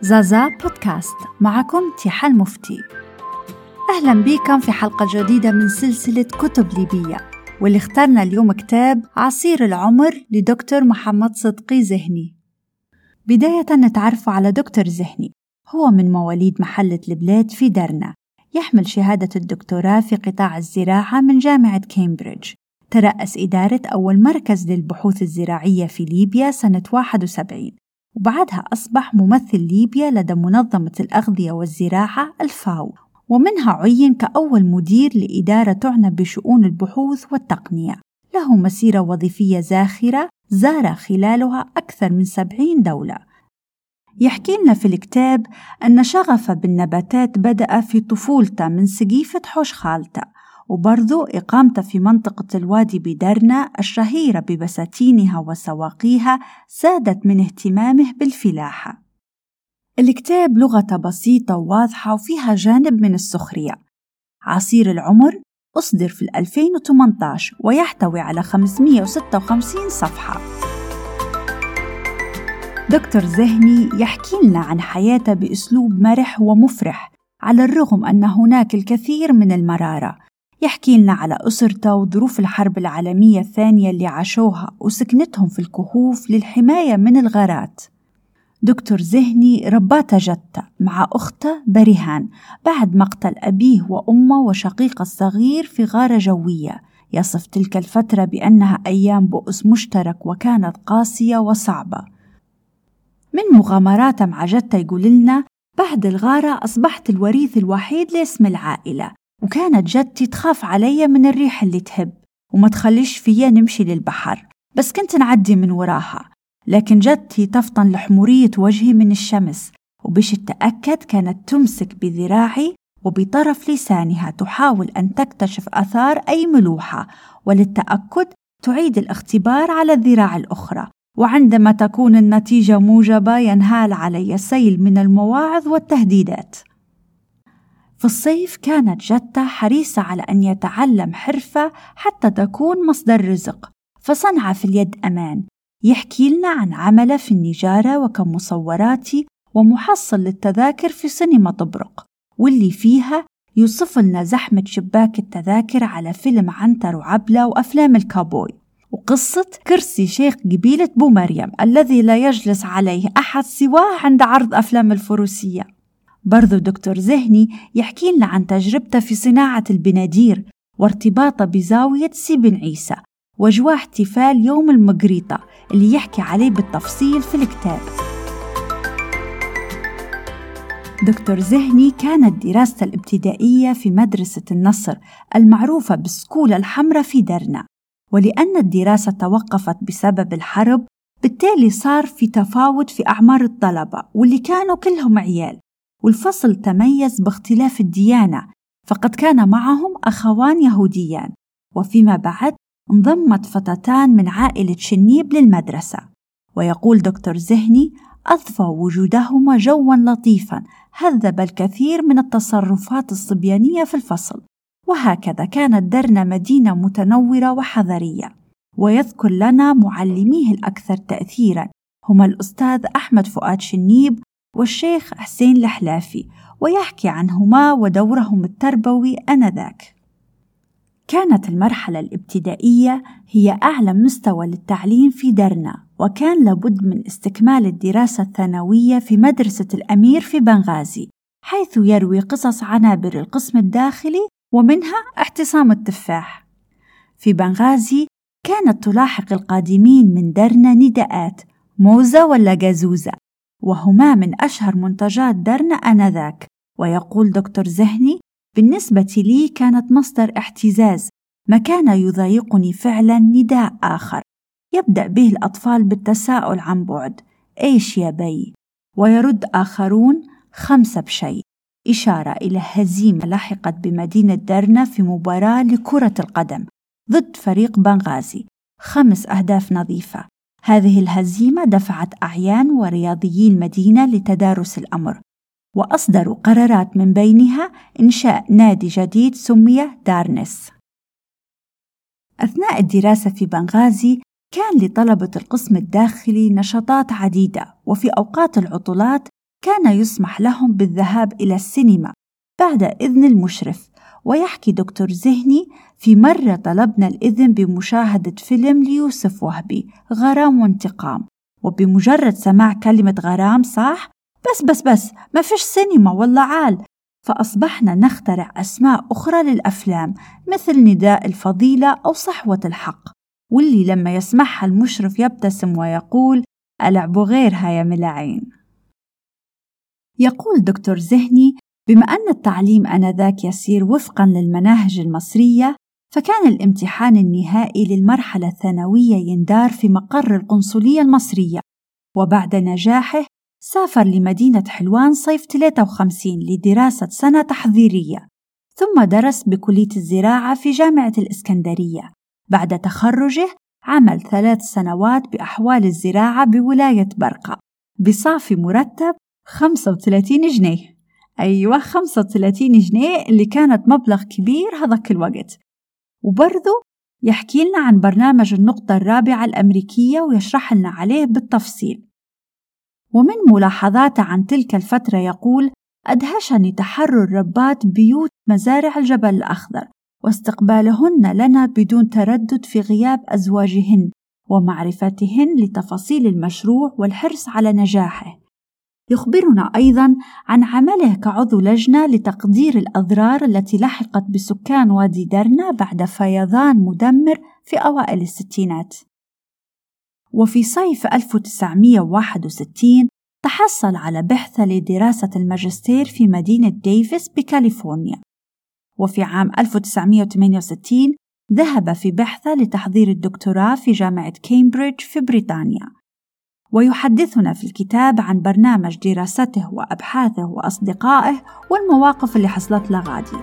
زازا بودكاست. معكم تيحة المفتي أهلا بكم في حلقة جديدة من سلسلة كتب ليبية واللي اخترنا اليوم كتاب عصير العمر لدكتور محمد صدقي زهني. بداية نتعرف على دكتور زهني. هو من مواليد محلة البلاد في درنا يحمل شهادة الدكتوراه في قطاع الزراعة من جامعة كامبريدج. ترأس إدارة أول مركز للبحوث الزراعية في ليبيا سنة 71 وبعدها أصبح ممثل ليبيا لدى منظمة الأغذية والزراعة الفاو ومنها عين كأول مدير لإدارة تعنى بشؤون البحوث والتقنية. له مسيرة وظيفية زاخرة زار خلالها أكثر من سبعين دولة. يحكي لنا في الكتاب أن شغفه بالنباتات بدأ في طفولته من سقيفة حوش خالته. وبرضو إقامته في منطقة الوادي بدرنا الشهيرة ببساتينها وسواقيها زادت من اهتمامه بالفلاحة. الكتاب لغته بسيطة وواضحة وفيها جانب من السخرية. عصير العمر أصدر في 2018 ويحتوي على 556 صفحة. دكتور زهني يحكي لنا عن حياته بأسلوب مرح ومفرح على الرغم أن هناك الكثير من المرارة. يحكي لنا على أسرته وظروف الحرب العالمية الثانية اللي عاشوها وسكنتهم في الكهوف للحماية من الغارات. دكتور زهني ربات جدته مع أخته بريهان بعد مقتل أبيه وأمه وشقيقه الصغير في غارة جوية. يصف تلك الفترة بأنها أيام بؤس مشترك وكانت قاسية وصعبة. من مغامراته مع جدته يقول لنا بعد الغارة أصبحت الوريث الوحيد لاسم العائلة. وكانت جدتي تخاف علي من الريح اللي تهب وما تخليش فيا نمشي للبحر بس كنت نعدي من وراها لكن جدتي تفطن لحمورية وجهي من الشمس وبش تتأكد كانت تمسك بذراعي وبطرف لسانها تحاول أن تكتشف أثار أي ملوحة وللتأكد تعيد الاختبار على الذراع الأخرى وعندما تكون النتيجة موجبة ينهال علي سيل من المواعظ والتهديدات. في الصيف كانت جدة حريصة على أن يتعلم حرفة حتى تكون مصدر رزق فصنع في اليد أمان. يحكي لنا عن عمله في النجارة وكمصوراتي ومحصل للتذاكر في سينما طبرق واللي فيها يوصف لنا زحمة شباك التذاكر على فيلم عنتر وعبلة وأفلام الكابوي. وقصة كرسي شيخ قبيلة بو مريم الذي لا يجلس عليه أحد سواه عند عرض أفلام الفروسية. برضو دكتور زهني يحكي لنا عن تجربته في صناعة البنادير وارتباطه بزاوية سي بن عيسى وجواء احتفال يوم المقريطة اللي يحكي عليه بالتفصيل في الكتاب. دكتور زهني كانت دراسته الابتدائية في مدرسة النصر المعروفة بالسكولة الحمراء في درنا ولأن الدراسة توقفت بسبب الحرب بالتالي صار في تفاوت في أعمار الطلبة واللي كانوا كلهم عيال. والفصل تميز باختلاف الديانة فقد كان معهم أخوان يهوديان وفيما بعد انضمت فتاتان من عائلة شنيب للمدرسة. ويقول دكتور زهني أضفى وجودهما جوا لطيفا هذب الكثير من التصرفات الصبيانية في الفصل وهكذا كانت درنا مدينة متنورة وحضرية. ويذكر لنا معلميه الأكثر تأثيرا هما الأستاذ أحمد فؤاد شنيب والشيخ حسين الحلافي ويحكي عنهما ودورهم التربوي آنذاك. كانت المرحلة الابتدائية هي أعلى مستوى للتعليم في درنا وكان لابد من استكمال الدراسة الثانوية في مدرسة الأمير في بنغازي حيث يروي قصص عنابر القسم الداخلي ومنها اعتصام التفاح. في بنغازي كانت تلاحق القادمين من درنا نداءات موزة ولا جازوزة. وهما من أشهر منتجات درنا آنذاك. ويقول دكتور زهني بالنسبة لي كانت مصدر احتزاز ما كان يضايقني فعلا نداء آخر. يبدأ به الأطفال بالتساؤل عن بعد إيش يا بي؟ ويرد آخرون خمسة بشيء. إشارة إلى هزيمة لحقت بمدينة درنا في مباراة لكرة القدم ضد فريق بنغازي. خمس أهداف نظيفة. هذه الهزيمة دفعت أعيان ورياضيي المدينة لتدارس الأمر وأصدروا قرارات من بينها إنشاء نادي جديد سمي دارنس. أثناء الدراسة في بنغازي كان لطلبة القسم الداخلي نشاطات عديدة وفي أوقات العطلات كان يسمح لهم بالذهاب إلى السينما بعد إذن المشرف. ويحكي دكتور زهني في مرة طلبنا الإذن بمشاهدة فيلم ليوسف وهبي غرام وانتقام. وبمجرد سماع كلمة غرام صح بس بس بس ما فيش سينما والله عال. فأصبحنا نخترع أسماء أخرى للأفلام مثل نداء الفضيلة أو صحوة الحق. واللي لما يسمعها المشرف يبتسم ويقول ألعبوا غيرها يا ملاعين. يقول دكتور زهني بما أن التعليم آنذاك يسير وفقا للمناهج المصرية فكان الامتحان النهائي للمرحلة الثانوية يندار في مقر القنصلية المصرية. وبعد نجاحه سافر لمدينة حلوان صيف 53 لدراسة سنة تحضيرية. ثم درس بكلية الزراعة في جامعة الإسكندرية. بعد تخرجه عمل ثلاث سنوات بأحوال الزراعة بولاية برقة. بصافي مرتب 35 جنيه. أيوة 35 جنيه اللي كانت مبلغ كبير هذاك الوقت. وبرضه يحكي لنا عن برنامج النقطة الرابعة الأمريكية ويشرح لنا عليه بالتفصيل. ومن ملاحظاته عن تلك الفترة يقول أدهشني تحرر ربات بيوت مزارع الجبل الأخضر واستقبالهن لنا بدون تردد في غياب أزواجهن ومعرفتهن لتفاصيل المشروع والحرص على نجاحه. يخبرنا أيضا عن عمله كعضو لجنة لتقدير الأضرار التي لحقت بسكان وادي درنا بعد فيضان مدمر في أوائل الستينات. وفي صيف 1961 تحصل على بحثة لدراسة الماجستير في مدينة ديفيس بكاليفورنيا. وفي عام 1968 ذهب في بحثة لتحضير الدكتوراه في جامعة كامبريدج في بريطانيا. ويحدثنا في الكتاب عن برنامج دراسته وأبحاثه وأصدقائه والمواقف اللي حصلت له غادي.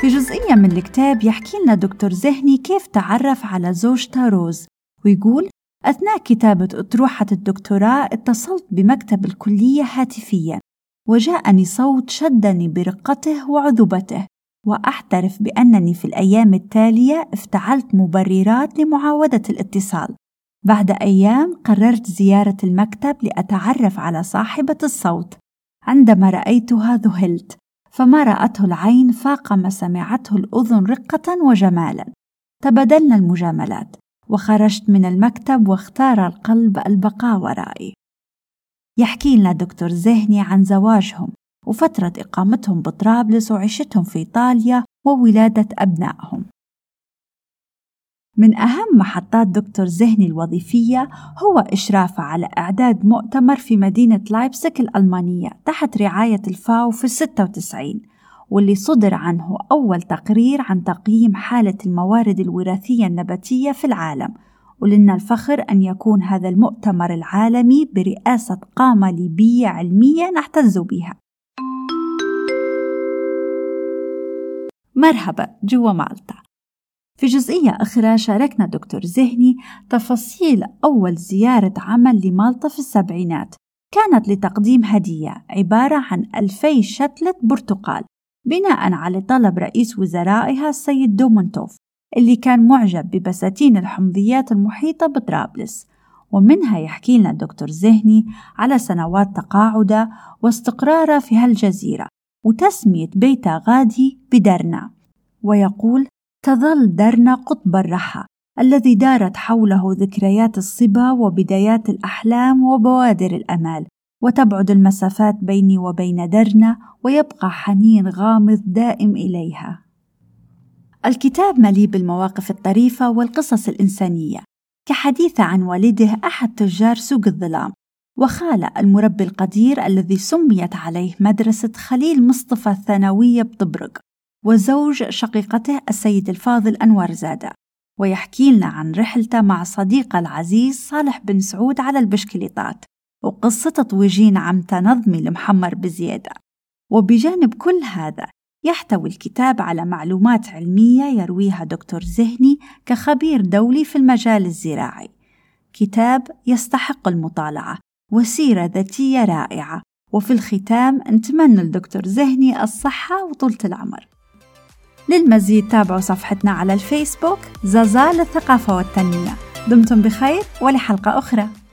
في جزئية من الكتاب يحكي لنا دكتور زهني كيف تعرف على زوجته روز ويقول أثناء كتابة أطروحة الدكتوراه اتصلت بمكتب الكلية هاتفيا وجاءني صوت شدني برقته وعذوبته. وأعترف بأنني في الأيام التالية افتعلت مبررات لمعاودة الاتصال. بعد أيام قررت زيارة المكتب لأتعرف على صاحبة الصوت. عندما رأيتها ذهلت فما رأته العين فاق ما سمعته الأذن رقة وجمالا. تبادلنا المجاملات وخرجت من المكتب واختار القلب البقاء ورائي. يحكي لنا دكتور زهني عن زواجهم. وفترة إقامتهم بطرابلس وعيشتهم في إيطاليا وولادة أبنائهم. من أهم محطات دكتور زهني الوظيفية هو إشرافه على إعداد مؤتمر في مدينة لايبسك الألمانية تحت رعاية الفاو في الستة وتسعين واللي صدر عنه أول تقرير عن تقييم حالة الموارد الوراثية النباتية في العالم. ولنا الفخر أن يكون هذا المؤتمر العالمي برئاسة قامة ليبية علمية نحتز بها. مرحبا جوا مالطا. في جزئية أخرى شاركنا دكتور زهني تفاصيل أول زيارة عمل لمالطا في السبعينات. كانت لتقديم هدية عبارة عن ألفي شتلة برتقال بناء على طلب رئيس وزرائها السيد دومونتوف اللي كان معجب ببساتين الحمضيات المحيطة بطرابلس. ومنها يحكي لنا دكتور زهني على سنوات تقاعده واستقراره في هالجزيرة. وتسمية بيت غادي بدرنا. ويقول تظل درنا قطب الرحى الذي دارت حوله ذكريات الصبا وبدايات الأحلام وبوادر الأمال وتبعد المسافات بيني وبين درنا ويبقى حنين غامض دائم إليها. الكتاب مليء بالمواقف الطريفة والقصص الإنسانية كحديث عن والده أحد تجار سوق الظلام وخال المربي القدير الذي سميت عليه مدرسة خليل مصطفى الثانوية بطبرق وزوج شقيقته السيد الفاضل أنور زادة. ويحكي لنا عن رحلته مع صديقه العزيز صالح بن سعود على البشكليطات وقصة تطويجين عمته نظمي المحمر بزيادة. وبجانب كل هذا يحتوي الكتاب على معلومات علمية يرويها دكتور زهني كخبير دولي في المجال الزراعي. كتاب يستحق المطالعة. وسيرة ذاتية رائعة. وفي الختام نتمنى لدكتور زهني الصحة وطولة العمر. للمزيد تابعوا صفحتنا على الفيسبوك زازا للثقافة والتنمية. دمتم بخير ولحلقة أخرى.